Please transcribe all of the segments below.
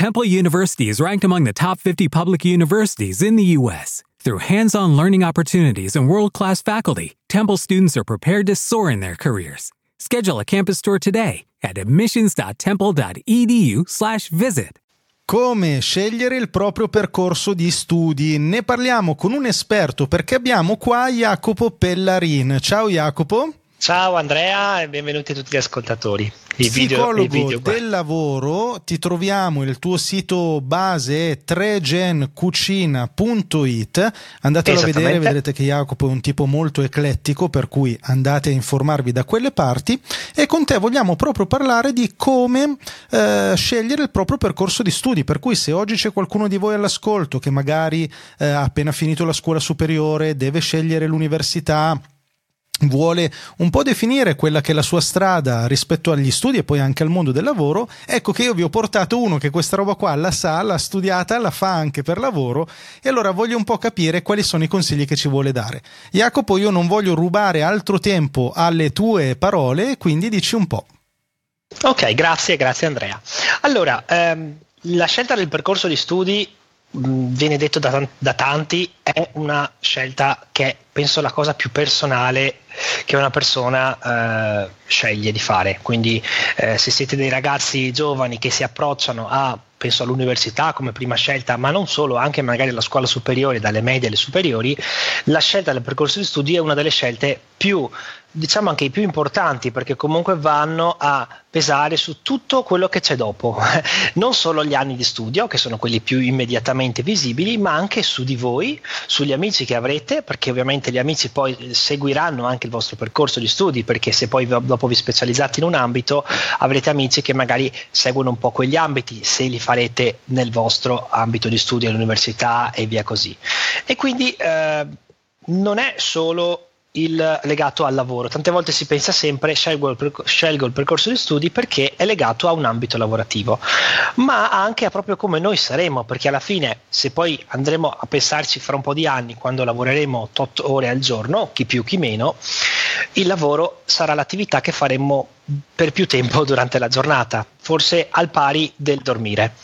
Temple University is ranked among the top 50 public universities in the U.S. Through hands on learning opportunities and world class faculty, Temple students are prepared to soar in their careers. Schedule a campus tour today at admissions.temple.edu/slash visit. Come scegliere il proprio percorso di studi? Ne parliamo con un esperto perché abbiamo qua Jacopo Pellarin. Ciao Jacopo. Ciao Andrea e benvenuti a tutti gli ascoltatori. Psicologo video, video del lavoro, ti troviamo il tuo sito base è tregencucina.it. Andatelo a vedere, vedrete che Jacopo è un tipo molto eclettico, per cui andate a informarvi da quelle parti. E con te vogliamo proprio parlare di come eh, scegliere il proprio percorso di studi. Per cui, se oggi c'è qualcuno di voi all'ascolto che magari eh, ha appena finito la scuola superiore, deve scegliere l'università vuole un po' definire quella che è la sua strada rispetto agli studi e poi anche al mondo del lavoro, ecco che io vi ho portato uno che questa roba qua la sa, l'ha studiata, la fa anche per lavoro e allora voglio un po' capire quali sono i consigli che ci vuole dare. Jacopo, io non voglio rubare altro tempo alle tue parole, quindi dici un po'. Ok, grazie, grazie Andrea. Allora, ehm, la scelta del percorso di studi viene detto da, da, tanti, è una scelta che penso la cosa più personale che una persona eh, sceglie di fare. Quindi eh, se siete dei ragazzi giovani che si approcciano a penso all'università come prima scelta, ma non solo, anche magari alla scuola superiore, dalle medie alle superiori, la scelta del percorso di studi è una delle scelte più diciamo anche i più importanti perché comunque vanno a pesare su tutto quello che c'è dopo, non solo gli anni di studio che sono quelli più immediatamente visibili, ma anche su di voi, sugli amici che avrete, perché ovviamente gli amici poi seguiranno anche il vostro percorso di studi, perché se poi dopo vi specializzate in un ambito avrete amici che magari seguono un po' quegli ambiti, se li farete nel vostro ambito di studio all'università e via così. E quindi eh, non è solo il legato al lavoro. Tante volte si pensa sempre scelgo il, perc- scelgo il, percorso di studi perché è legato a un ambito lavorativo, ma anche a proprio come noi saremo, perché alla fine se poi andremo a pensarci fra un po' di anni, quando lavoreremo 8 ore al giorno, chi più chi meno, il lavoro sarà l'attività che faremo per più tempo durante la giornata, forse al pari del dormire.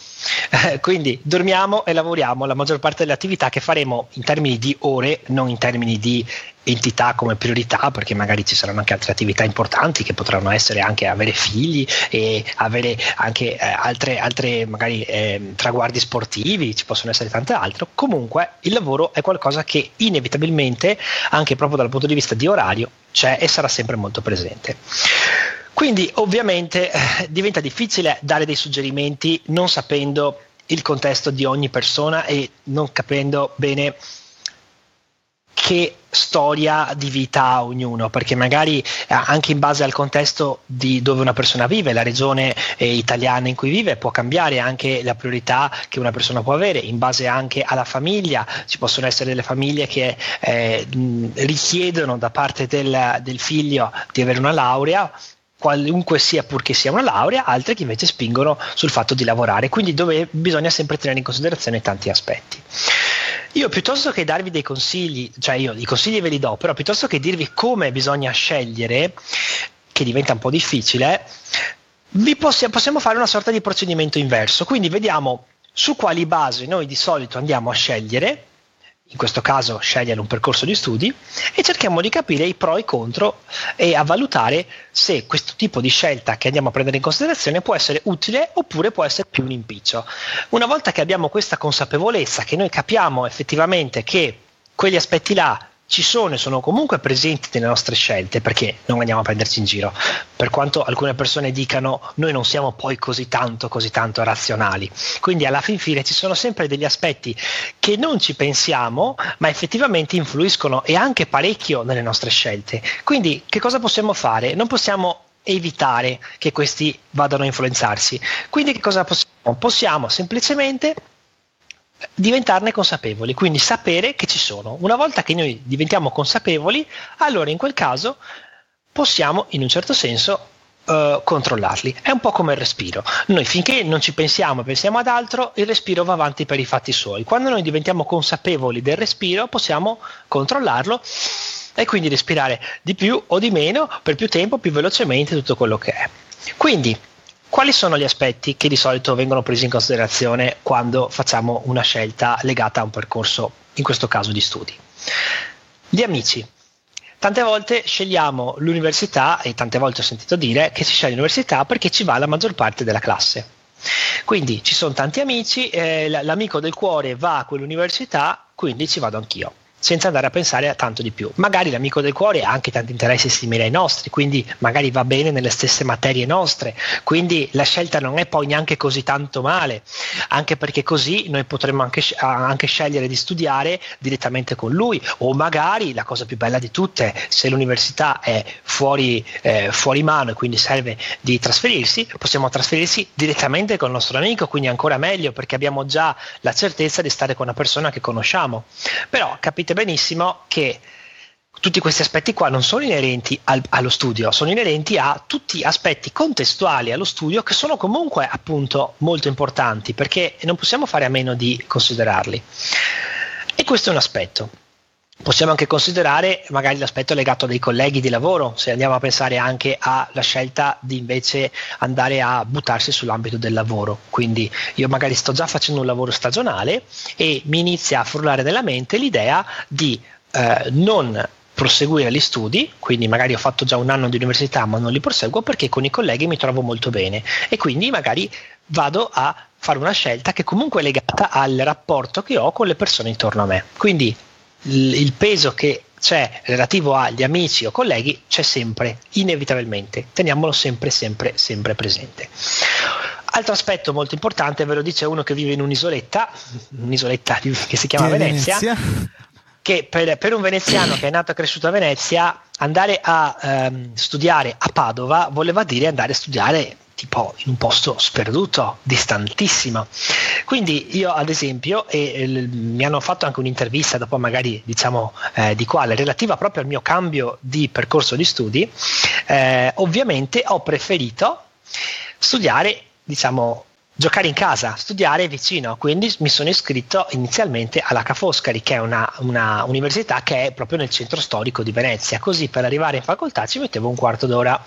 Eh, quindi dormiamo e lavoriamo la maggior parte delle attività che faremo in termini di ore, non in termini di entità come priorità, perché magari ci saranno anche altre attività importanti che potranno essere anche avere figli e avere anche eh, altre, altre magari eh, traguardi sportivi, ci possono essere tante altre. Comunque il lavoro è qualcosa che inevitabilmente, anche proprio dal punto di vista di orario, c'è e sarà sempre molto presente. Quindi ovviamente eh, diventa difficile dare dei suggerimenti non sapendo il contesto di ogni persona e non capendo bene che storia di vita ha ognuno, perché magari eh, anche in base al contesto di dove una persona vive, la regione eh, italiana in cui vive, può cambiare anche la priorità che una persona può avere, in base anche alla famiglia, ci possono essere delle famiglie che eh, richiedono da parte del, del figlio di avere una laurea, qualunque sia purché sia una laurea, altre che invece spingono sul fatto di lavorare, quindi dove bisogna sempre tenere in considerazione tanti aspetti. Io piuttosto che darvi dei consigli, cioè io i consigli ve li do, però piuttosto che dirvi come bisogna scegliere, che diventa un po' difficile, vi possi- possiamo fare una sorta di procedimento inverso, quindi vediamo su quali basi noi di solito andiamo a scegliere in questo caso scegliere un percorso di studi e cerchiamo di capire i pro e i contro e a valutare se questo tipo di scelta che andiamo a prendere in considerazione può essere utile oppure può essere più un impiccio. Una volta che abbiamo questa consapevolezza, che noi capiamo effettivamente che quegli aspetti là ci sono e sono comunque presenti nelle nostre scelte perché non andiamo a prenderci in giro. Per quanto alcune persone dicano noi non siamo poi così tanto così tanto razionali. Quindi alla fin fine ci sono sempre degli aspetti che non ci pensiamo ma effettivamente influiscono e anche parecchio nelle nostre scelte. Quindi che cosa possiamo fare? Non possiamo evitare che questi vadano a influenzarsi. Quindi che cosa possiamo? Possiamo semplicemente diventarne consapevoli, quindi sapere che ci sono. Una volta che noi diventiamo consapevoli, allora in quel caso possiamo in un certo senso uh, controllarli. È un po' come il respiro. Noi finché non ci pensiamo e pensiamo ad altro, il respiro va avanti per i fatti suoi. Quando noi diventiamo consapevoli del respiro, possiamo controllarlo e quindi respirare di più o di meno per più tempo, più velocemente tutto quello che è. Quindi Quali sono gli aspetti che di solito vengono presi in considerazione quando facciamo una scelta legata a un percorso, in questo caso di studi? Gli amici. Tante volte scegliamo l'università e tante volte ho sentito dire che si sceglie l'università perché ci va la maggior parte della classe. Quindi ci sono tanti amici, eh, l'amico del cuore va a quell'università, quindi ci vado anch'io senza andare a pensare a tanto di più. Magari l'amico del cuore ha anche tanti interessi simili ai nostri, quindi magari va bene nelle stesse materie nostre, quindi la scelta non è poi neanche così tanto male, anche perché così noi potremmo anche, anche scegliere di studiare direttamente con lui o magari la cosa più bella di tutte, se l'università è fuori, eh, fuori mano e quindi serve di trasferirsi, possiamo trasferirsi direttamente con il nostro amico, quindi ancora meglio perché abbiamo già la certezza di stare con una persona che conosciamo. Però capite benissimo che tutti questi aspetti qua non sono inerenti al, allo studio, sono inerenti a tutti aspetti contestuali allo studio che sono comunque appunto molto importanti perché non possiamo fare a meno di considerarli. E questo è un aspetto. Possiamo anche considerare magari l'aspetto legato dei colleghi di lavoro, se andiamo a pensare anche alla scelta di invece andare a buttarsi sull'ambito del lavoro. Quindi io magari sto già facendo un lavoro stagionale e mi inizia a frullare nella mente l'idea di eh, non proseguire gli studi, quindi magari ho fatto già un anno di università ma non li proseguo perché con i colleghi mi trovo molto bene e quindi magari vado a fare una scelta che comunque è legata al rapporto che ho con le persone intorno a me. Quindi il peso che c'è relativo agli amici o colleghi c'è sempre, inevitabilmente. Teniamolo sempre, sempre, sempre presente. Altro aspetto molto importante, ve lo dice uno che vive in un'isoletta, un'isoletta che si chiama Venezia, Venezia, che per, per, un veneziano che è nato e cresciuto a Venezia, andare a ehm, studiare a Padova voleva dire andare a studiare tipo in un posto sperduto, distantissimo. Quindi io ad esempio, e, e mi hanno fatto anche un'intervista dopo magari diciamo eh, di quale, relativa proprio al mio cambio di percorso di studi, eh, ovviamente ho preferito studiare diciamo giocare in casa, studiare vicino, quindi mi sono iscritto inizialmente all'H Foscari, che è una, una, università che è proprio nel centro storico di Venezia, così per arrivare in facoltà ci mettevo un quarto d'ora,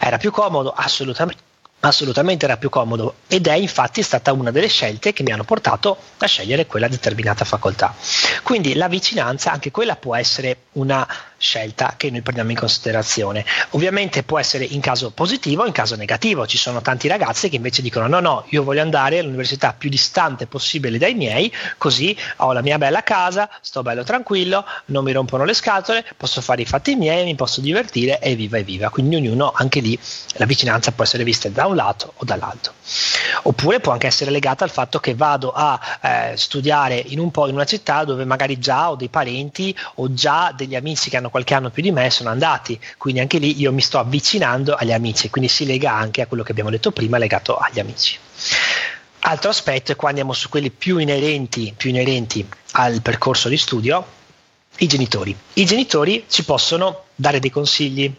era più comodo, assolutamente assolutamente era più comodo ed è infatti stata una delle scelte che mi hanno portato a scegliere quella determinata facoltà. Quindi la vicinanza, anche quella può essere una scelta che noi prendiamo in considerazione. Ovviamente può essere in caso positivo o in caso negativo. Ci sono tanti ragazzi che invece dicono no, no, io voglio andare all'università più distante possibile dai miei, così ho la mia bella casa, sto bello tranquillo, non mi rompono le scatole, posso fare i fatti miei, mi posso divertire e viva e viva. Quindi ognuno, anche lì, la vicinanza può essere vista da un lato o dall'altro. Oppure può anche essere legata al fatto che vado a eh, studiare in un po' in una città dove magari già ho dei parenti o già degli amici che hanno qualche anno più di me sono andati, quindi anche lì io mi sto avvicinando agli amici, quindi si lega anche a quello che abbiamo detto prima legato agli amici. Altro aspetto è qua andiamo su quelli più inerenti, più inerenti al percorso di studio, i genitori. I genitori ci possono dare dei consigli.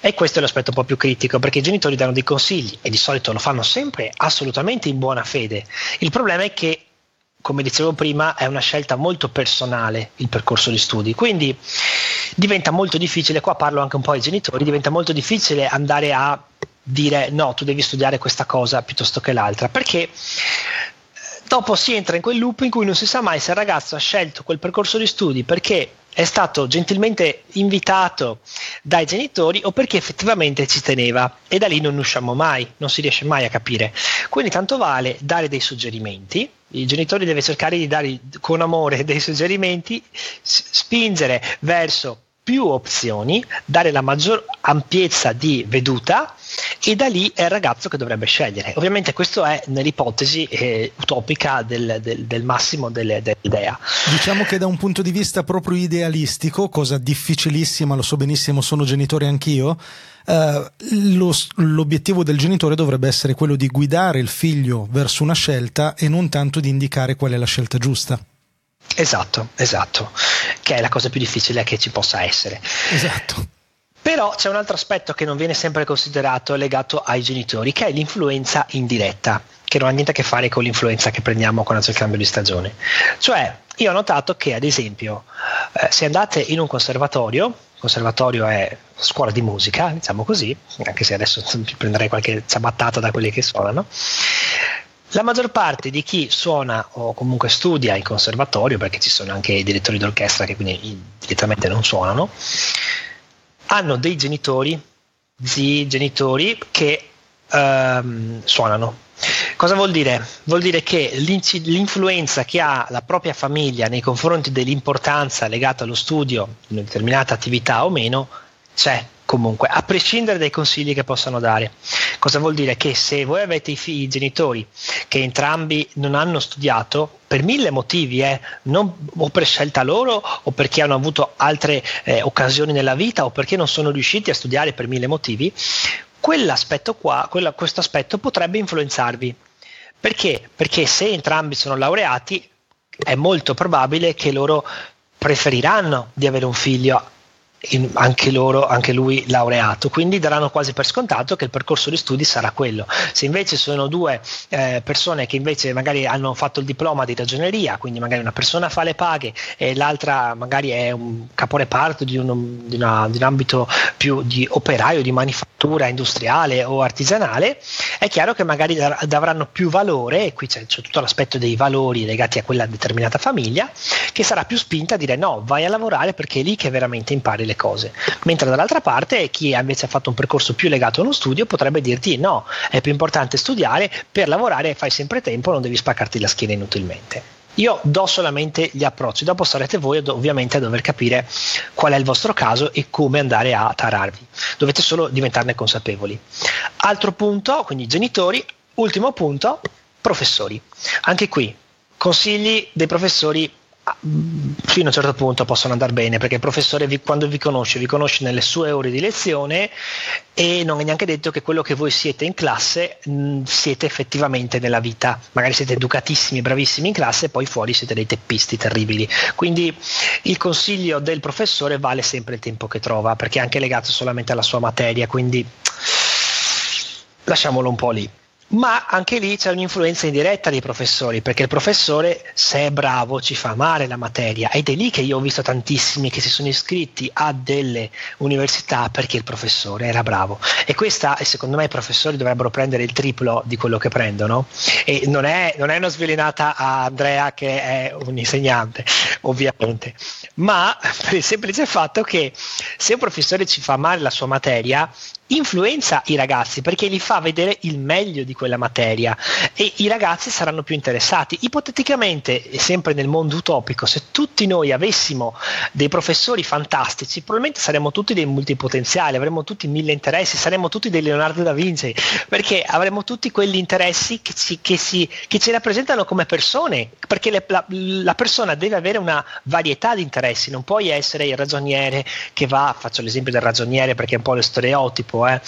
E questo è l'aspetto un po' più critico perché i genitori danno dei consigli e di solito lo fanno sempre assolutamente in buona fede. Il problema è che come dicevo prima, è una scelta molto personale il percorso di studi, quindi diventa molto difficile, qua parlo anche un po' ai genitori, diventa molto difficile andare a dire no, tu devi studiare questa cosa piuttosto che l'altra, perché eh, dopo si entra in quel loop in cui non si sa mai se il ragazzo ha scelto quel percorso di studi perché è stato gentilmente invitato dai genitori o perché effettivamente ci teneva e da lì non usciamo mai, non si riesce mai a capire. Quindi tanto vale dare dei suggerimenti, i genitori devono cercare di dare con amore dei suggerimenti, spingere verso più opzioni, dare la maggior ampiezza di veduta e da lì è il ragazzo che dovrebbe scegliere. Ovviamente questo è nell'ipotesi eh, utopica del, del, del massimo delle, dell'idea. Diciamo che da un punto di vista proprio idealistico, cosa difficilissima, lo so benissimo, sono genitore anch'io, Uh, lo, l'obiettivo del genitore dovrebbe essere quello di guidare il figlio verso una scelta e non tanto di indicare qual è la scelta giusta. Esatto, esatto, che è la cosa più difficile che ci possa essere. Esatto. Però c'è un altro aspetto che non viene sempre considerato legato ai genitori, che è l'influenza indiretta, che non ha niente a che fare con l'influenza che prendiamo quando c'è il cambio di stagione. Cioè, io ho notato che, ad esempio, eh, se andate in un conservatorio, conservatorio è scuola di musica, diciamo così, anche se adesso prenderei qualche ciabattata da quelli che suonano. La maggior parte di chi suona o comunque studia in conservatorio, perché ci sono anche i direttori d'orchestra che quindi direttamente non suonano, hanno dei genitori, zii, genitori che ehm, suonano. Cosa vuol dire? Vuol dire che l'influenza che ha la propria famiglia nei confronti dell'importanza legata allo studio di una determinata attività o meno c'è comunque, a prescindere dai consigli che possano dare. Cosa vuol dire? Che se voi avete i, figli, i genitori che entrambi non hanno studiato, per mille motivi, eh, non, o per scelta loro, o perché hanno avuto altre eh, occasioni nella vita, o perché non sono riusciti a studiare per mille motivi, quell'aspetto qua, quella, questo aspetto potrebbe influenzarvi. Perché? Perché se entrambi sono laureati, è molto probabile che loro preferiranno di avere un figlio anche, loro, anche lui laureato, quindi daranno quasi per scontato che il percorso di studi sarà quello. Se invece sono due eh, persone che invece magari hanno fatto il diploma di ragioneria, quindi magari una persona fa le paghe e l'altra magari è un caporeparto di un, di una, di un ambito più di operaio, di manifattura industriale o artigianale, è chiaro che magari avranno più valore, e qui c'è, c'è tutto l'aspetto dei valori legati a quella determinata famiglia, che sarà più spinta a dire no, vai a lavorare perché è lì che veramente impari le cose. Mentre dall'altra parte chi invece ha fatto un percorso più legato a uno studio potrebbe dirti no, è più importante studiare, per lavorare fai sempre tempo, non devi spaccarti la schiena inutilmente. Io do solamente gli approcci, dopo sarete voi ovviamente a dover capire qual è il vostro caso e come andare a tararvi. Dovete solo diventarne consapevoli. Altro punto, quindi genitori. Ultimo punto, professori. Anche qui, consigli dei professori fino a un certo punto possono andare bene perché il professore vi, quando vi conosce vi conosce nelle sue ore di lezione e non è neanche detto che quello che voi siete in classe mh, siete effettivamente nella vita. Magari siete educatissimi bravissimi in classe e poi fuori siete dei teppisti terribili. Quindi il consiglio del professore vale sempre il tempo che trova perché è anche legato solamente alla sua materia quindi lasciamolo un po' lì ma anche lì c'è un'influenza indiretta dei professori, perché il professore, se è bravo, ci fa amare la materia ed è lì che io ho visto tantissimi che si sono iscritti a delle università perché il professore era bravo. E questa, secondo me, i professori dovrebbero prendere il triplo di quello che prendono. E non è, non è una svelinata a Andrea che è un insegnante, ovviamente, ma per il semplice fatto che se un professore ci fa amare la sua materia, influenza i ragazzi perché li fa vedere il meglio di quella materia e i ragazzi saranno più interessati. Ipoteticamente, sempre nel mondo utopico, se tutti noi avessimo dei professori fantastici, probabilmente saremmo tutti dei multipotenziali, avremmo tutti mille interessi, saremmo tutti dei Leonardo da Vinci, perché avremmo tutti quegli interessi che ci, che si, che ci rappresentano come persone, perché le, la, la persona deve avere una varietà di interessi, non puoi essere il ragioniere che va, faccio l'esempio del ragioniere perché è un po' lo stereotipo, tipo, eh.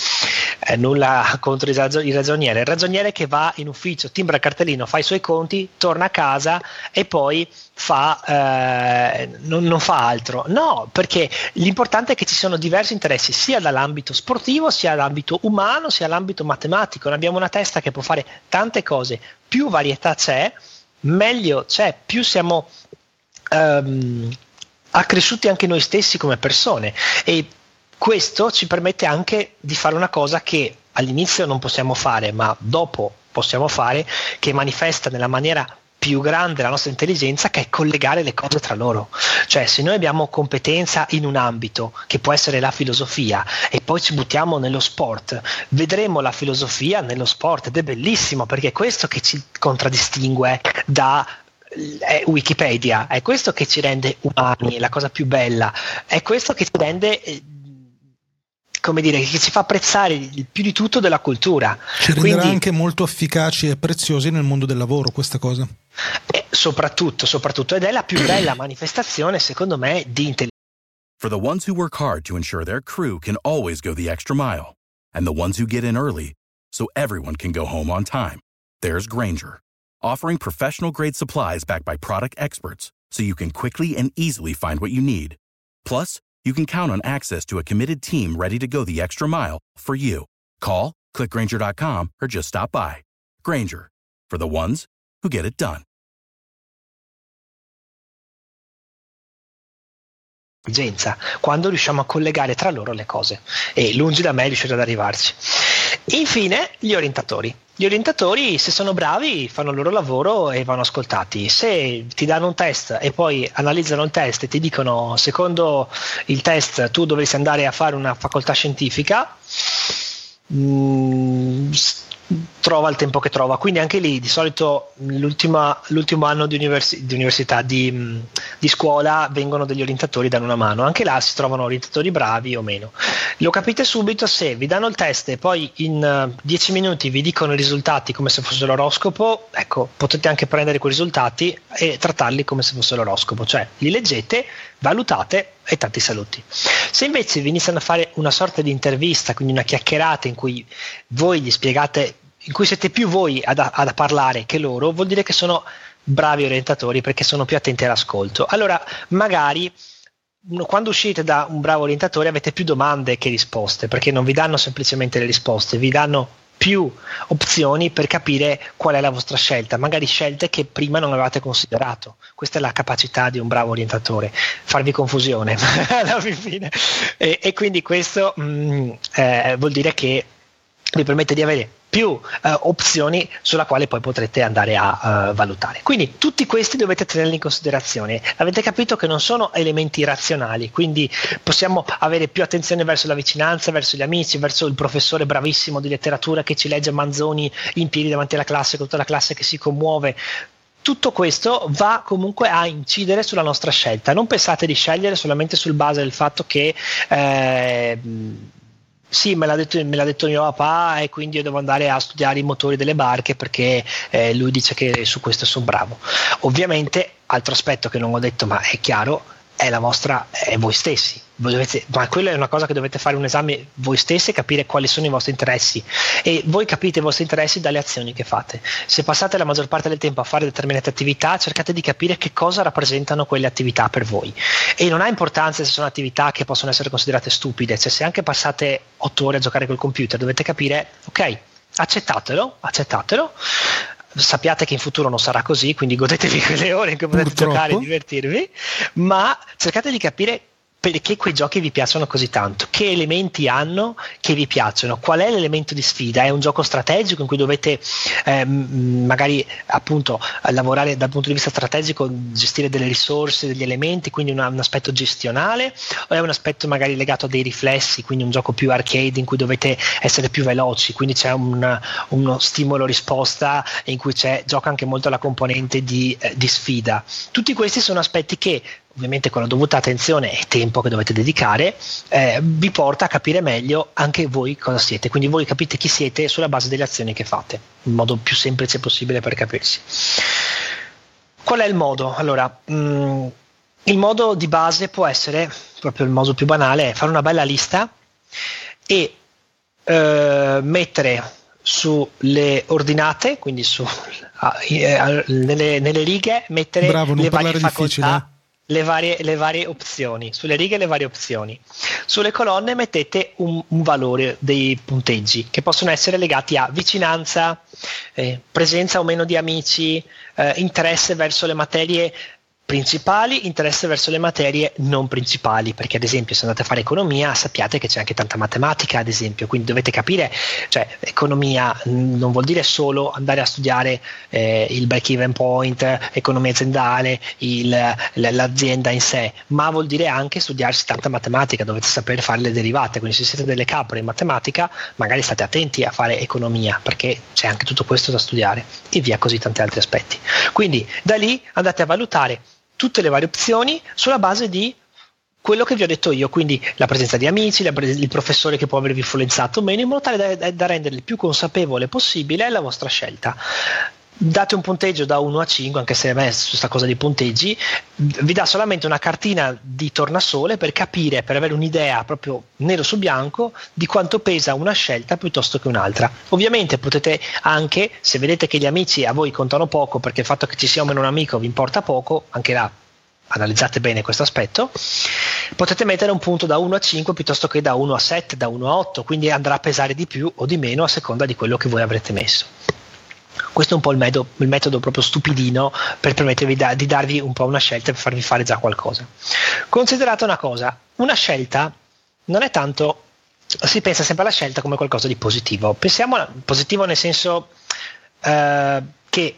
Eh, nulla contro il, ragioniere. Il ragioniere che va in ufficio, timbra il cartellino, fa i suoi conti, torna a casa e poi fa, eh, non, non, fa altro. No, perché l'importante è che ci sono diversi interessi, sia dall'ambito sportivo, sia dall'ambito umano, sia dall'ambito matematico. Abbiamo una testa che può fare tante cose, più varietà c'è, meglio c'è, più siamo... Um, accresciuti anche noi stessi come persone e questo ci permette anche di fare una cosa che all'inizio non possiamo fare, ma dopo possiamo fare, che manifesta nella maniera più grande la nostra intelligenza che è collegare le cose tra loro. Cioè, se noi abbiamo competenza in un ambito che può essere la filosofia e poi ci buttiamo nello sport, vedremo la filosofia nello sport ed è bellissimo perché è questo che ci contraddistingue da Wikipedia, è questo che ci rende umani, la cosa più bella, è questo che ci rende eh, come dire, che ci fa apprezzare più di tutto della cultura. Ci renderà Quindi, anche molto efficaci e preziosi nel mondo del lavoro questa cosa. Eh, soprattutto, soprattutto, ed è la più bella manifestazione, secondo me, di intelligenza. For the ones who work hard to ensure their crew can always go the extra mile, and the ones who get in early so everyone can go home on time, there's Granger, offering professional grade supplies backed by product experts so you can quickly and easily find what you need. Plus, you can count on access to a committed team ready to go the extra mile for you. Call, clickgranger.com, or just stop by. Granger, for the ones who get it done. quando riusciamo a collegare tra loro le cose e lungi da me riuscire ad arrivarci. Infine, gli orientatori. Gli orientatori, se sono bravi, fanno il loro lavoro e vanno ascoltati. Se ti danno un test e poi analizzano il test e ti dicono, secondo il test, tu dovresti andare a fare una facoltà scientifica, mh, mm, trova il tempo che trova. Quindi anche lì di solito l'ultimo anno di, universi- di università, di, di, scuola, vengono degli orientatori, danno una mano. Anche là si trovano orientatori bravi o meno. Lo capite subito se vi danno il test e poi in 10 uh, minuti vi dicono i risultati come se fosse l'oroscopo, ecco, potete anche prendere quei risultati e trattarli come se fosse l'oroscopo. Cioè li leggete, valutate e tanti saluti. Se invece vi iniziano a fare una sorta di intervista, quindi una chiacchierata in cui voi gli spiegate in cui siete più voi ad, ad parlare che loro, vuol dire che sono bravi orientatori perché sono più attenti all'ascolto. Allora, magari quando uscite da un bravo orientatore avete più domande che risposte, perché non vi danno semplicemente le risposte, vi danno più opzioni per capire qual è la vostra scelta, magari scelte che prima non avevate considerato. Questa è la capacità di un bravo orientatore, farvi confusione alla fine. E, e quindi questo mh, mm, eh, vuol dire che vi permette di avere più eh, opzioni sulla quale poi potrete andare a uh, valutare. Quindi tutti questi dovete tenerli in considerazione. Avete capito che non sono elementi razionali, quindi possiamo avere più attenzione verso la vicinanza, verso gli amici, verso il professore bravissimo di letteratura che ci legge Manzoni in piedi davanti alla classe, con tutta la classe che si commuove tutto questo va comunque a incidere sulla nostra scelta. Non pensate di scegliere solamente sul base del fatto che eh, sì, me l'ha, detto, me l'ha, detto, mio papà e quindi io devo andare a studiare i motori delle barche perché eh, lui dice che su questo sono bravo. Ovviamente, altro aspetto che non ho detto ma è chiaro, è la vostra, è voi stessi. Dovete, ma quella è una cosa che dovete fare un esame voi stessi e capire quali sono i vostri interessi. E voi capite i vostri interessi dalle azioni che fate. Se passate la maggior parte del tempo a fare determinate attività, cercate di capire che cosa rappresentano quelle attività per voi. E non ha importanza se sono attività che possono essere considerate stupide, cioè se anche passate otto ore a giocare col computer, dovete capire, ok, accettatelo, accettatelo sappiate che in futuro non sarà così, quindi godetevi quelle ore in cui potete Purtroppo. giocare e divertirvi, ma cercate di capire perché quei giochi vi piacciono così tanto, che elementi hanno che vi piacciono, qual è l'elemento di sfida, è un gioco strategico in cui dovete eh, magari appunto lavorare dal punto di vista strategico, gestire delle risorse, degli elementi, quindi una, un aspetto gestionale? O è un aspetto magari legato a dei riflessi, quindi un gioco più arcade in cui dovete essere più veloci, quindi c'è un, uno stimolo risposta in cui gioca anche molto la componente di, eh, di sfida. Tutti questi sono aspetti che ovviamente con la dovuta attenzione e tempo che dovete dedicare, eh, vi porta a capire meglio anche voi cosa siete. Quindi voi capite chi siete sulla base delle azioni che fate, in modo più semplice possibile per capirsi. Qual è il modo? Allora, mh, mm, il modo di base può essere, proprio il modo più banale, è fare una bella lista e eh, mettere sulle ordinate, quindi su, eh, nelle, nelle, righe, mettere Bravo, le varie facoltà. Difficile le varie, le varie, opzioni, sulle righe le varie opzioni. Sulle colonne mettete un, un valore dei punteggi che possono essere legati a vicinanza, eh, presenza o meno di amici, eh, interesse verso le materie principali, interesse verso le materie non principali, perché ad esempio se andate a fare economia sappiate che c'è anche tanta matematica, ad esempio, quindi dovete capire, cioè economia non vuol dire solo andare a studiare eh, il break even point, economia aziendale, il, l'azienda in sé, ma vuol dire anche studiarsi tanta matematica, dovete sapere fare le derivate, quindi se siete delle capre in matematica magari state attenti a fare economia, perché c'è anche tutto questo da studiare e via così tanti altri aspetti. Quindi da lì andate a valutare tutte le varie opzioni sulla base di quello che vi ho detto io, quindi la presenza di amici, pres- il professore che può avervi influenzato o meno, in modo tale da, da rendere il più consapevole possibile la vostra scelta date un punteggio da 1 a 5, anche se a me questa cosa dei punteggi vi dà solamente una cartina di tornasole per capire, per avere un'idea proprio nero su bianco di quanto pesa una scelta piuttosto che un'altra. Ovviamente potete anche, se vedete che gli amici a voi contano poco perché il fatto che ci sia o meno un amico vi importa poco, anche là analizzate bene questo aspetto, potete mettere un punto da 1 a 5 piuttosto che da 1 a 7, da 1 a 8, quindi andrà a pesare di più o di meno a seconda di quello che voi avrete messo. Questo è un po' il metodo, il metodo proprio stupidino per permettervi da, di darvi un po' una scelta per farvi fare già qualcosa. Considerate una cosa, una scelta non è tanto, si pensa sempre alla scelta come qualcosa di positivo. Pensiamo a positivo nel senso eh, che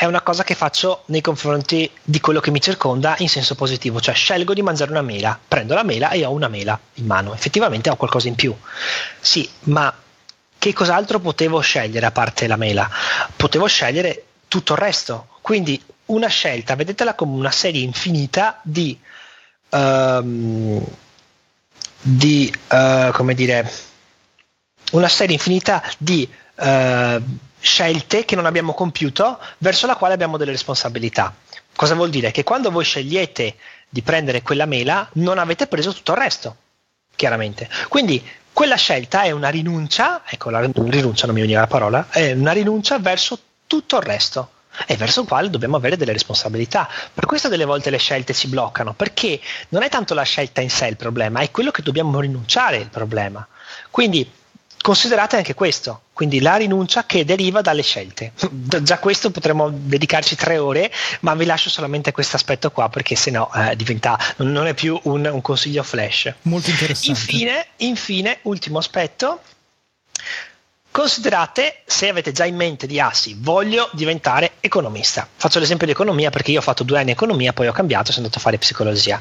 è una cosa che faccio nei confronti di quello che mi circonda in senso positivo, cioè scelgo di mangiare una mela, prendo la mela e ho una mela in mano, effettivamente ho qualcosa in più. Sì, ma che cos'altro potevo scegliere a parte la mela? Potevo scegliere tutto il resto, quindi una scelta, vedetela come una serie infinita di, um, di uh, come dire, una serie infinita di uh, scelte che non abbiamo compiuto verso la quale abbiamo delle responsabilità. Cosa vuol dire? Che quando voi scegliete di prendere quella mela non avete preso tutto il resto, chiaramente. Quindi quella scelta è una rinuncia, ecco la rinuncia non mi veniva la parola, è una rinuncia verso tutto il resto e verso il quale dobbiamo avere delle responsabilità. Per questo delle volte le scelte si bloccano, perché non è tanto la scelta in sé il problema, è quello che dobbiamo rinunciare il problema. Quindi considerate anche questo, quindi la rinuncia che deriva dalle scelte. Già questo potremmo dedicarci tre ore, ma vi lascio solamente questo aspetto qua perché sennò eh, diventa, non è più un, un, consiglio flash. Molto interessante. Infine, infine, ultimo aspetto, Considerate se avete già in mente di sì, voglio diventare economista. Faccio l'esempio di economia perché io ho fatto due anni economia, poi ho cambiato e sono andato a fare psicologia.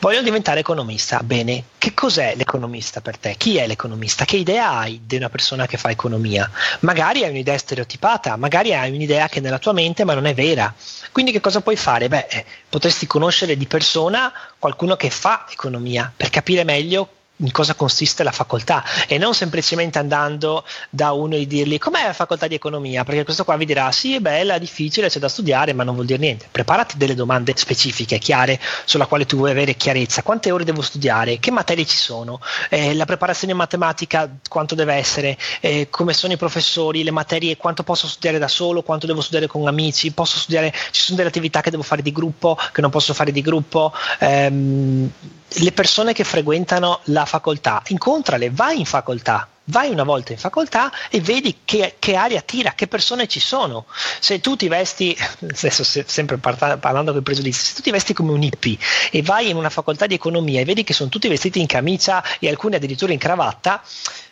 Voglio diventare economista. Bene, che cos'è l'economista per te? Chi è l'economista? Che idea hai di una persona che fa economia? Magari hai un'idea stereotipata, magari hai un'idea che è nella tua mente ma non è vera. Quindi che cosa puoi fare? Beh, eh, potresti conoscere di persona qualcuno che fa economia per capire meglio in cosa consiste la facoltà e non semplicemente andando da uno e dirgli com'è la facoltà di economia, perché questo qua vi dirà sì è bella, difficile, c'è da studiare, ma non vuol dire niente. Preparati delle domande specifiche, chiare, sulla quale tu vuoi avere chiarezza. Quante ore devo studiare? Che materie ci sono? Eh, la preparazione matematica quanto deve essere? Eh, come sono i professori? Le materie? Quanto posso studiare da solo? Quanto devo studiare con amici? Posso studiare? Ci sono delle attività che devo fare di gruppo, che non posso fare di gruppo? Eh, le persone che frequentano la facoltà, incontrale, vai in facoltà, vai una volta in facoltà e vedi che, che aria tira, che persone ci sono. Se tu ti vesti, adesso se, sempre parla, parlando con i pregiudizi, se tu ti vesti come un hippie e vai in una facoltà di economia e vedi che sono tutti vestiti in camicia e alcuni addirittura in cravatta,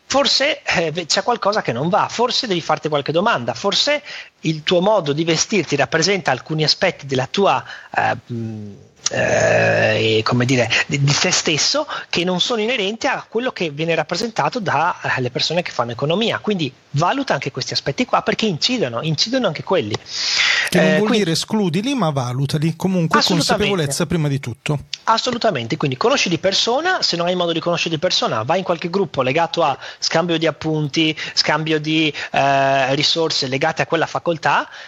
forse eh, c'è qualcosa che non va, forse devi farti qualche domanda, forse il tuo modo di vestirti rappresenta alcuni aspetti della tua... Eh, eh, come dire, di, di, te stesso che non sono inerenti a quello che viene rappresentato dalle eh, persone che fanno economia. Quindi valuta anche questi aspetti qua perché incidono, incidono anche quelli. Che non eh, vuol quindi, dire escludili, ma valutali. Comunque consapevolezza prima di tutto. Assolutamente, quindi conosci di persona, se non hai modo di conoscere di persona, vai in qualche gruppo legato a scambio di appunti, scambio di eh, risorse legate a quella facoltà,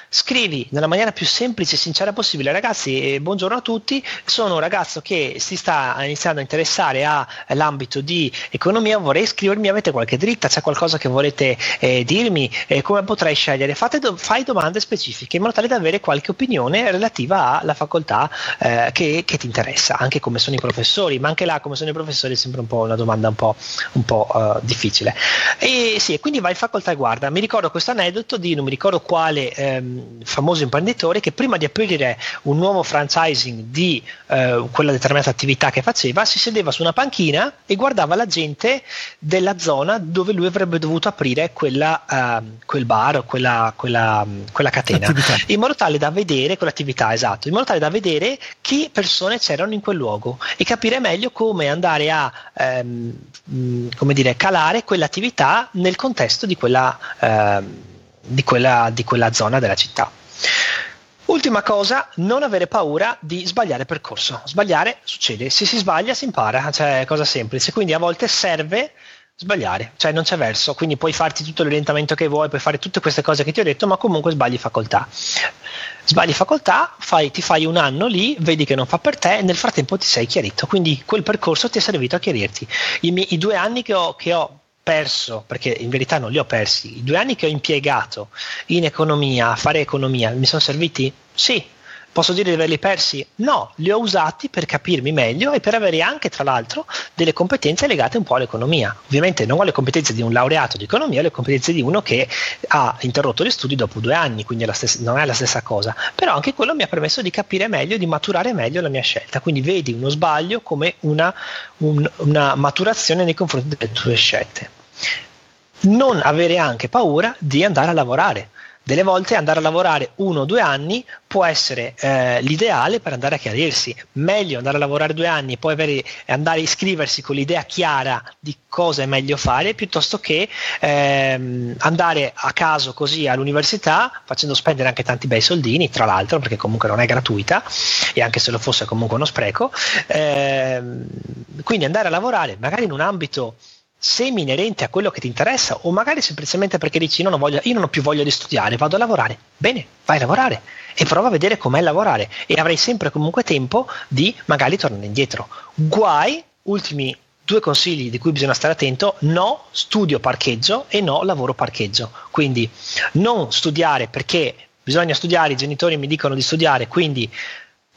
scrivi nella maniera più semplice e sincera possibile, ragazzi, eh, buongiorno a tutti, sono un ragazzo che si sta iniziando a interessare all'ambito di economia, vorrei iscrivermi, avete qualche dritta, c'è qualcosa che volete eh, dirmi, eh, come potrei scegliere? Do- fai domande specifiche in modo tale da avere qualche opinione relativa alla facoltà eh, che, che, ti interessa, anche come sono i professori, ma anche là come sono i professori è sempre un po' una domanda un po', un po' uh, difficile. E sì, quindi vai in facoltà e guarda, mi ricordo questo aneddoto di non mi ricordo quale ehm, famoso imprenditore che prima di aprire un nuovo franchising di eh, quella determinata attività che faceva, si sedeva su una panchina e guardava la gente della zona dove lui avrebbe dovuto aprire quella, uh, quel bar o quella, quella, quella catena, Attività. in modo tale da vedere quell'attività, esatto, in modo tale da vedere che persone c'erano in quel luogo e capire meglio come andare a ehm, come dire, calare quell'attività nel contesto di quella, ehm, di quella, di quella zona della città. Ultima cosa, non avere paura di sbagliare percorso. Sbagliare succede, se si sbaglia si impara, cioè cosa semplice, quindi a volte serve sbagliare, cioè non c'è verso, quindi puoi farti tutto l'orientamento che vuoi, puoi fare tutte queste cose che ti ho detto, ma comunque sbagli facoltà. Sbagli facoltà, fai, ti fai un anno lì, vedi che non fa per te e nel frattempo ti sei chiarito, quindi quel percorso ti è servito a chiarirti. I, miei, i due anni che ho, che ho perso, perché in verità non li ho persi, i due anni che ho impiegato in economia, a fare economia, mi sono serviti? Sì, Posso dire di averli persi? No, li ho usati per capirmi meglio e per avere anche, tra l'altro, delle competenze legate un po' all'economia. Ovviamente non ho le competenze di un laureato di economia, ho le competenze di uno che ha interrotto gli studi dopo due anni, quindi è stessa, non è la stessa cosa. Però anche quello mi ha permesso di capire meglio, di maturare meglio la mia scelta. Quindi vedi uno sbaglio come una, un, una maturazione nei confronti delle tue scelte. Non avere anche paura di andare a lavorare delle volte andare a lavorare uno o due anni può essere eh, l'ideale per andare a chiarirsi. Meglio andare a lavorare due anni e poi avere, andare a iscriversi con l'idea chiara di cosa è meglio fare piuttosto che ehm, andare a caso così all'università facendo spendere anche tanti bei soldini, tra l'altro, perché comunque non è gratuita e anche se lo fosse comunque uno spreco. Ehm, quindi andare a lavorare magari in un ambito semi inerente a quello che ti interessa o magari semplicemente perché dici non voglio, io non ho più voglia di studiare, vado a lavorare. Bene, vai a lavorare e prova a vedere com'è lavorare e avrai sempre comunque tempo di magari tornare indietro. Guai, ultimi due consigli di cui bisogna stare attento, no studio parcheggio e no lavoro parcheggio. Quindi non studiare perché bisogna studiare, i genitori mi dicono di studiare, quindi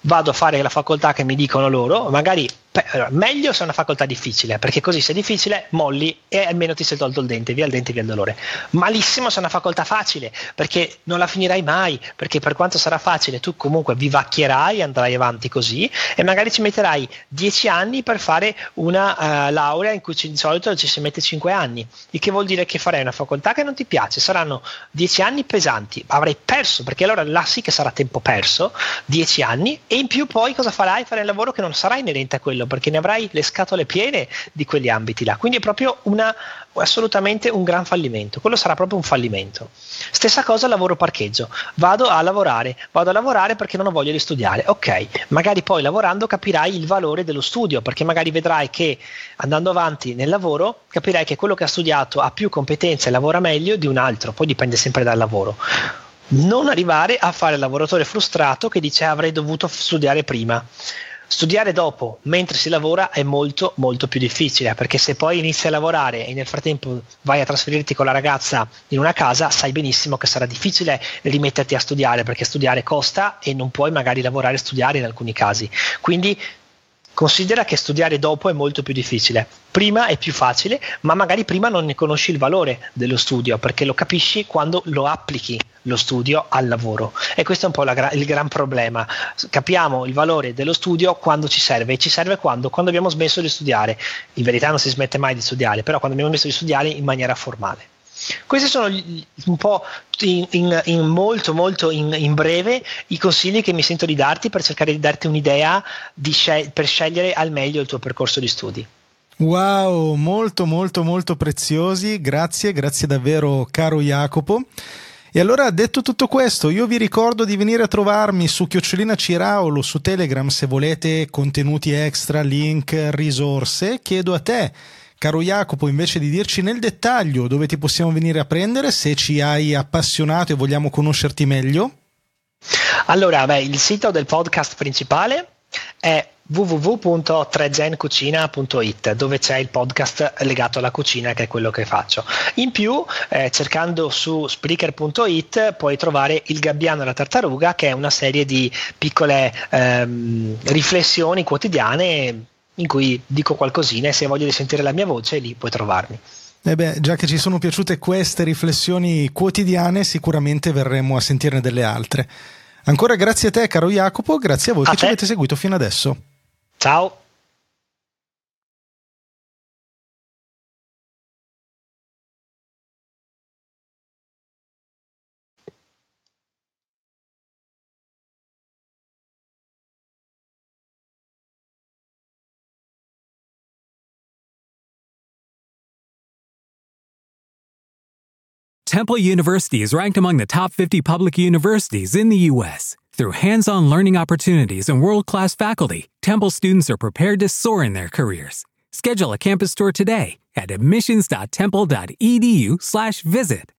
vado a fare la facoltà che mi dicono loro, magari meglio se è una facoltà difficile, perché così se è difficile molli e almeno ti sei tolto il dente, via il dente, via il dolore. Malissimo se è una facoltà facile, perché non la finirai mai, perché per quanto sarà facile tu comunque vivacchierai, andrai avanti così e magari ci metterai dieci anni per fare una uh, laurea in cui di solito ci si mette cinque anni, il che vuol dire che farai una facoltà che non ti piace, saranno dieci anni pesanti, avrai perso, perché allora là sì che sarà tempo perso, dieci anni e in più poi cosa farai? Farai un lavoro che non sarà inerente a quello quello, perché ne avrai le scatole piene di quegli ambiti là. Quindi è proprio una, assolutamente un gran fallimento. Quello sarà proprio un fallimento. Stessa cosa lavoro parcheggio. Vado a lavorare, vado a lavorare perché non ho voglia di studiare. Ok, magari poi lavorando capirai il valore dello studio, perché magari vedrai che andando avanti nel lavoro capirai che quello che ha studiato ha più competenze e lavora meglio di un altro, poi dipende sempre dal lavoro non arrivare a fare il lavoratore frustrato che dice avrei dovuto studiare prima. Studiare dopo, mentre si lavora, è molto molto più difficile, perché se poi inizi a lavorare e nel frattempo vai a trasferirti con la ragazza in una casa, sai benissimo che sarà difficile rimetterti a studiare, perché studiare costa e non puoi magari lavorare e studiare in alcuni casi. Quindi Considera che studiare dopo è molto più difficile. Prima è più facile, ma magari prima non ne conosci il valore dello studio, perché lo capisci quando lo applichi lo studio al lavoro. E questo è un po' gra- il gran problema. Capiamo il valore dello studio quando ci serve, e ci serve quando? Quando abbiamo smesso di studiare. In verità non si smette mai di studiare, però quando abbiamo smesso di studiare in maniera formale. Questi sono un po' in, in, in molto molto in, in, breve i consigli che mi sento di darti per cercare di darti un'idea di scel- per scegliere al meglio il tuo percorso di studi. Wow, molto molto molto preziosi, grazie, grazie davvero caro Jacopo. E allora detto tutto questo, io vi ricordo di venire a trovarmi su Chiocciolina Ciraolo su Telegram se volete contenuti extra, link, risorse. Chiedo a te Caro Jacopo, invece di dirci nel dettaglio dove ti possiamo venire a prendere, se ci hai appassionato e vogliamo conoscerti meglio. Allora, beh, il sito del podcast principale è www.trezencucina.it dove c'è il podcast legato alla cucina che è quello che faccio. In più, eh, cercando su spreaker.it puoi trovare Il gabbiano e la tartaruga che è una serie di piccole ehm, riflessioni quotidiane in cui dico qualcosina e se di sentire la mia voce lì puoi trovarmi. Eh beh, già che ci sono piaciute queste riflessioni quotidiane, sicuramente verremo a sentirne delle altre. Ancora grazie a te, caro Jacopo, grazie a voi a che te. ci avete seguito fino adesso. Ciao. Temple University is ranked among the top 50 public universities in the U.S. Through hands on learning opportunities and world class faculty, Temple students are prepared to soar in their careers. Schedule a campus tour today at admissions.temple.edu/slash visit.